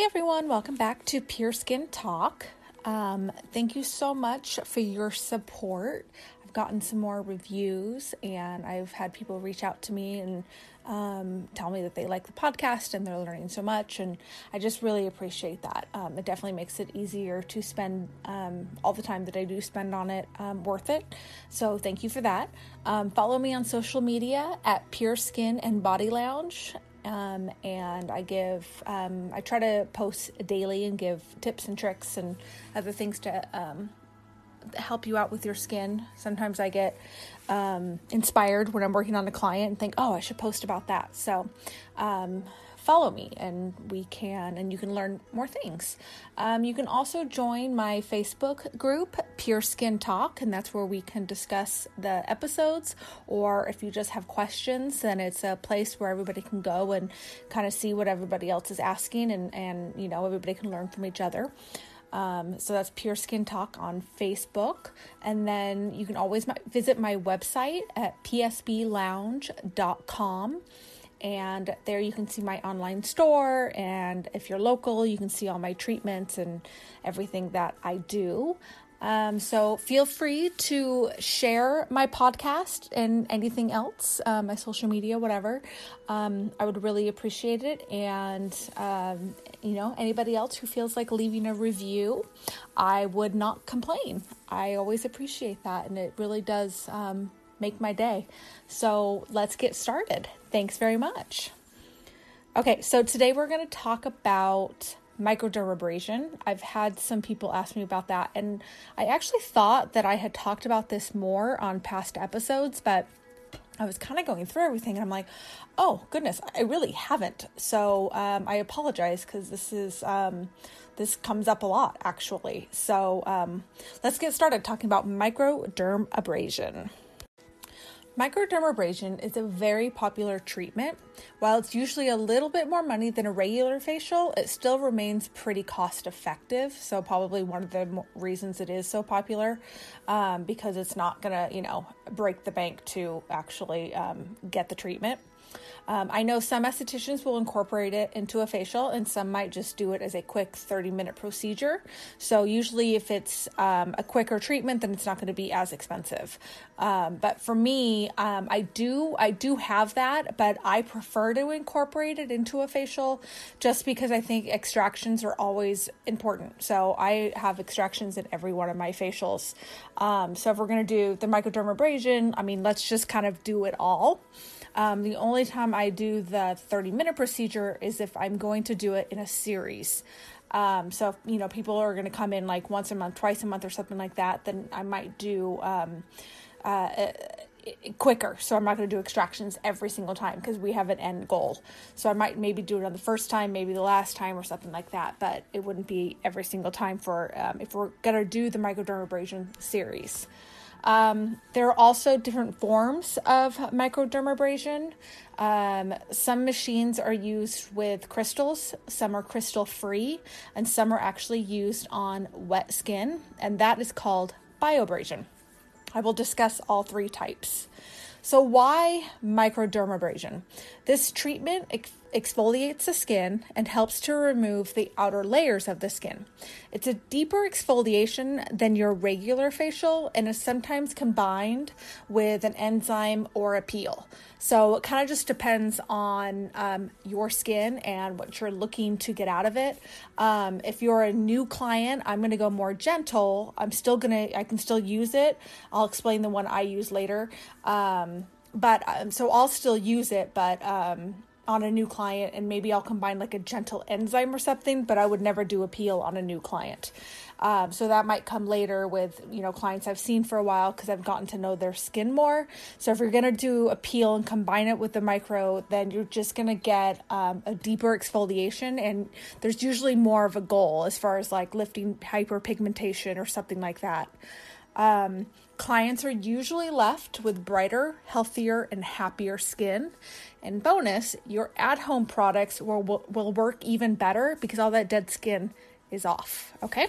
Hey everyone, welcome back to Pure Skin Talk. Um, thank you so much for your support. I've gotten some more reviews and I've had people reach out to me and um, tell me that they like the podcast and they're learning so much. And I just really appreciate that. Um, it definitely makes it easier to spend um, all the time that I do spend on it um, worth it. So thank you for that. Um, follow me on social media at Pure Skin and Body Lounge um, and I give, um, I try to post daily and give tips and tricks and other things to um, help you out with your skin. Sometimes I get um, inspired when I'm working on a client and think, oh, I should post about that. So, um, follow me and we can and you can learn more things. Um, you can also join my facebook group pure skin talk and that's where we can discuss the episodes. Or if you just have questions then it's a place where everybody can go and kind of see what everybody else is asking and and you know everybody can learn from each other. Um, so that's Pure Skin Talk on Facebook. And then you can always visit my website at psblounge.com and there you can see my online store and if you're local you can see all my treatments and everything that i do. Um, so feel free to share my podcast and anything else uh, my social media whatever. Um, i would really appreciate it. And um, you know anybody else who feels like leaving a review i would not complain. I always appreciate that and it really does um, make my day. So let's get started. Thanks very much. Okay, so today we're going to talk about microdermabrasion. I've had some people ask me about that, and I actually thought that I had talked about this more on past episodes, but I was kind of going through everything and I'm like, oh goodness, I really haven't. So um, I apologize because this is um, this comes up a lot actually. So um, let's get started talking about microdermabrasion. Microdermabrasion is a very popular treatment. While it's usually a little bit more money than a regular facial, it still remains pretty cost effective. So, probably one of the reasons it is so popular um, because it's not going to, you know, break the bank to actually um, get the treatment. Um, I know some estheticians will incorporate it into a facial, and some might just do it as a quick 30 minute procedure. So, usually, if it's um, a quicker treatment, then it's not going to be as expensive. Um, but for me, um, I do I do have that, but I prefer to incorporate it into a facial just because I think extractions are always important. So, I have extractions in every one of my facials. Um, so, if we're going to do the microdermabrasion, I mean, let's just kind of do it all. Um, the only time do the 30 minute procedure is if I'm going to do it in a series. Um, so, if, you know, people are going to come in like once a month, twice a month, or something like that, then I might do um, uh, quicker. So, I'm not going to do extractions every single time because we have an end goal. So, I might maybe do it on the first time, maybe the last time, or something like that, but it wouldn't be every single time for um, if we're going to do the microdermabrasion series. Um, there are also different forms of microdermabrasion. Um, some machines are used with crystals, some are crystal free, and some are actually used on wet skin, and that is called bioabrasion. I will discuss all three types. So, why microdermabrasion? This treatment exfoliates the skin and helps to remove the outer layers of the skin. It's a deeper exfoliation than your regular facial and is sometimes combined with an enzyme or a peel. So, it kind of just depends on um, your skin and what you're looking to get out of it. Um, if you're a new client, I'm going to go more gentle. I'm still going to, I can still use it. I'll explain the one I use later. Um, but um, so I'll still use it, but um, on a new client, and maybe I'll combine like a gentle enzyme or something. But I would never do a peel on a new client. Um, so that might come later with you know clients I've seen for a while because I've gotten to know their skin more. So if you're gonna do a peel and combine it with the micro, then you're just gonna get um, a deeper exfoliation, and there's usually more of a goal as far as like lifting hyperpigmentation or something like that. Um, clients are usually left with brighter, healthier, and happier skin. And bonus, your at home products will, will, work even better because all that dead skin is off. Okay?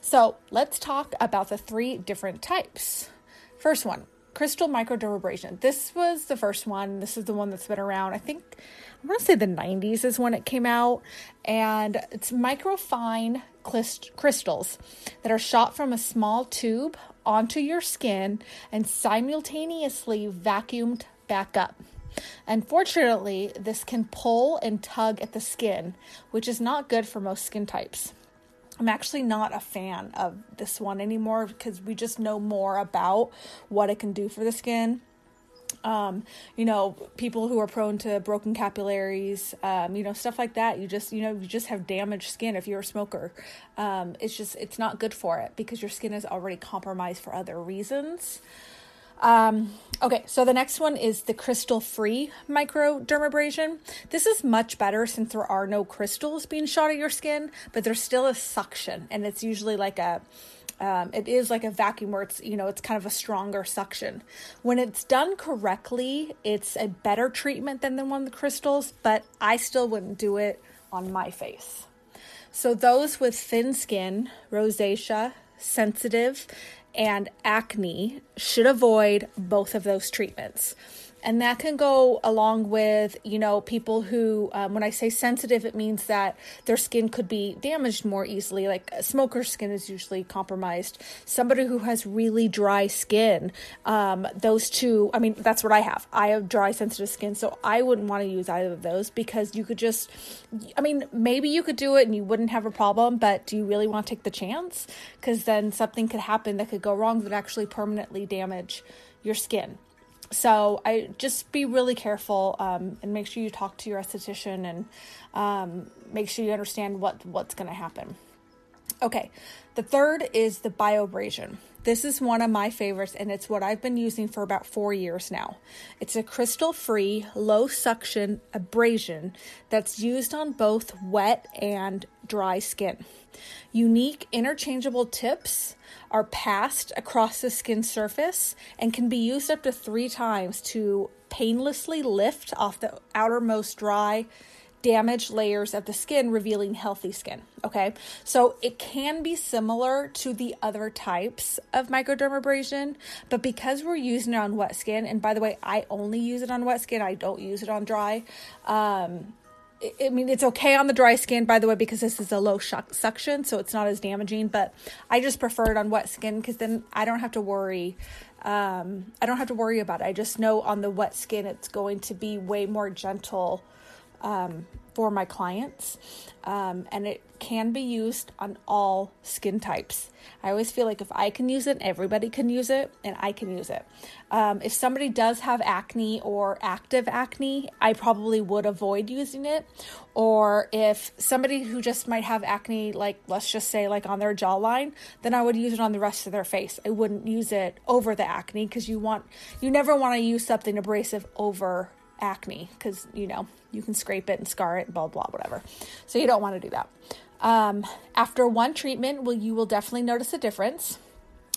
So let's talk about the three different types. First one crystal microdermabrasion. This was the first one. This is the one that's been around. I think I want to say the 90s is when it came out, and it's microfine crystals that are shot from a small tube onto your skin and simultaneously vacuumed back up. Unfortunately, this can pull and tug at the skin, which is not good for most skin types. I'm actually not a fan of this one anymore because we just know more about what it can do for the skin. Um, you know, people who are prone to broken capillaries, um, you know, stuff like that. You just, you know, you just have damaged skin if you're a smoker. Um, it's just, it's not good for it because your skin is already compromised for other reasons. Um, okay, so the next one is the crystal free microdermabrasion. This is much better since there are no crystals being shot at your skin, but there's still a suction, and it's usually like a um, it is like a vacuum where it's you know it's kind of a stronger suction when it's done correctly it's a better treatment than the one the crystals but i still wouldn't do it on my face so those with thin skin rosacea sensitive and acne should avoid both of those treatments. And that can go along with, you know, people who, um, when I say sensitive, it means that their skin could be damaged more easily. Like smoker's skin is usually compromised. Somebody who has really dry skin, um, those two, I mean, that's what I have. I have dry, sensitive skin. So I wouldn't want to use either of those because you could just, I mean, maybe you could do it and you wouldn't have a problem, but do you really want to take the chance? Because then something could happen that could go wrong that actually permanently damage your skin so I just be really careful um, and make sure you talk to your esthetician and um, make sure you understand what what's going to happen. Okay, the third is the bioabrasion. This is one of my favorites, and it's what I've been using for about four years now. It's a crystal free, low suction abrasion that's used on both wet and dry skin. Unique interchangeable tips are passed across the skin surface and can be used up to three times to painlessly lift off the outermost dry damaged layers of the skin, revealing healthy skin. Okay, so it can be similar to the other types of microdermabrasion, but because we're using it on wet skin, and by the way, I only use it on wet skin, I don't use it on dry. Um, I mean, it's okay on the dry skin, by the way, because this is a low suction, so it's not as damaging. But I just prefer it on wet skin because then I don't have to worry. Um, I don't have to worry about it. I just know on the wet skin, it's going to be way more gentle um, for my clients, um, and it can be used on all skin types. I always feel like if I can use it, everybody can use it, and I can use it. Um, if somebody does have acne or active acne, I probably would avoid using it. Or if somebody who just might have acne, like let's just say like on their jawline, then I would use it on the rest of their face. I wouldn't use it over the acne because you want you never want to use something abrasive over acne because you know you can scrape it and scar it, blah blah whatever. So you don't want to do that. Um, after one treatment, well, you will definitely notice a difference.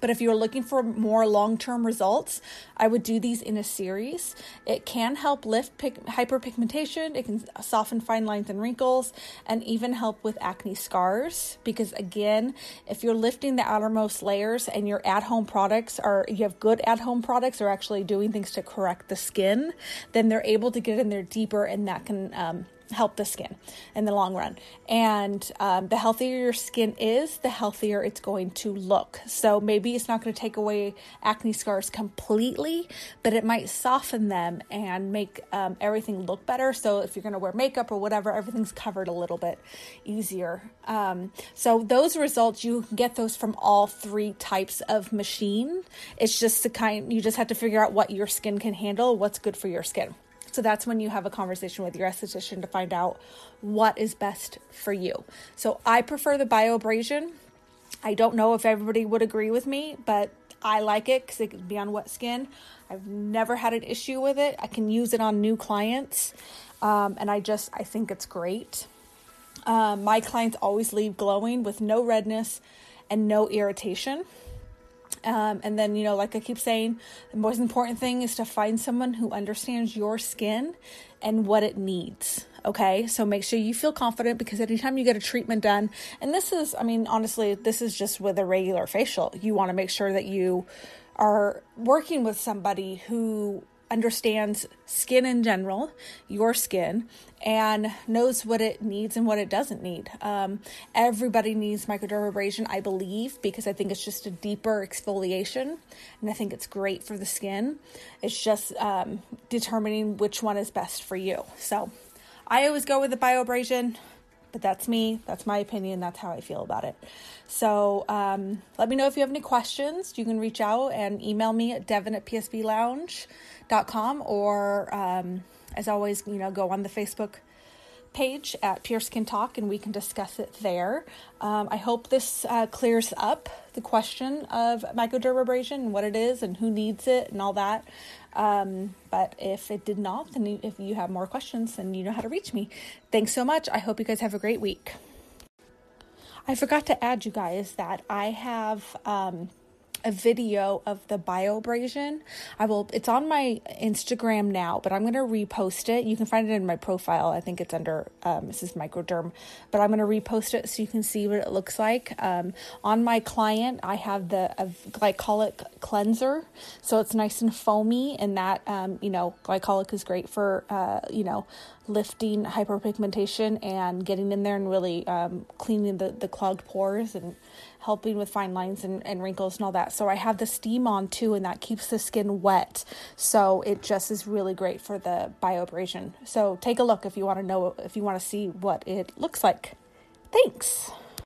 But if you're looking for more long term results, I would do these in a series. It can help lift hyperpigmentation, it can soften fine lines and wrinkles, and even help with acne scars. Because again, if you're lifting the outermost layers and your at home products are, you have good at home products, are actually doing things to correct the skin, then they're able to get in there deeper and that can um, help the skin in the long run. And um, the healthier your skin is, the healthier it's going to look. So maybe it's not going to take away acne scars completely, but it might soften them and make um, everything look better. So if you're going to wear makeup or whatever, everything's covered a little bit easier. Um, so those results, you get those from all three types of machine. It's just the kind, you just have to figure out what your skin can handle, what's good for your skin. So that's when you have a conversation with your esthetician to find out what is best for you. So I prefer the bioabrasion. I don't know if everybody would agree with me, but I like it because it can be on wet skin. I've never had an issue with it. I can use it on new clients, um, and I just I think it's great. Um, my clients always leave glowing with no redness and no irritation. Um, and then, you know, like I keep saying, the most important thing is to find someone who understands your skin and what it needs. Okay, so make sure you feel confident because anytime you get a treatment done, and this is, I mean, honestly, this is just with a regular facial, you want to make sure that you are working with somebody who understands skin in general, your skin, and knows what it needs and what it doesn't need. Um, everybody needs microdermabrasion, I believe, because I think it's just a deeper exfoliation and I think it's great for the skin. It's just um, determining which one is best for you. So I always go with the bioabrasion but that's me. That's my opinion. That's how I feel about it. So um, let me know if you have any questions. You can reach out and email me at devin at psblounge.com or, um, as always, you know, go on the Facebook page at Pure Skin Talk and we can discuss it there. Um, I hope this uh, clears up the question of microdermabrasion and what it is and who needs it and all that. Um, but if it did not, then if you have more questions, then you know how to reach me. Thanks so much. I hope you guys have a great week. I forgot to add you guys that I have um, a video of the bioabrasion. I will it's on my Instagram now, but I'm going to repost it. You can find it in my profile. I think it's under um, Mrs. Microderm, but I'm going to repost it so you can see what it looks like. Um, on my client, I have the glycolic cleanser, so it's nice and foamy, and that um, you know glycolic is great for uh, you know lifting hyperpigmentation and getting in there and really um, cleaning the, the clogged pores and helping with fine lines and, and wrinkles and all that. So I have the steam on too, and that keeps the skin wet. So it just is really great for the bioabrasion. So take a look if you want to know, if you want to see what it looks like. Thanks.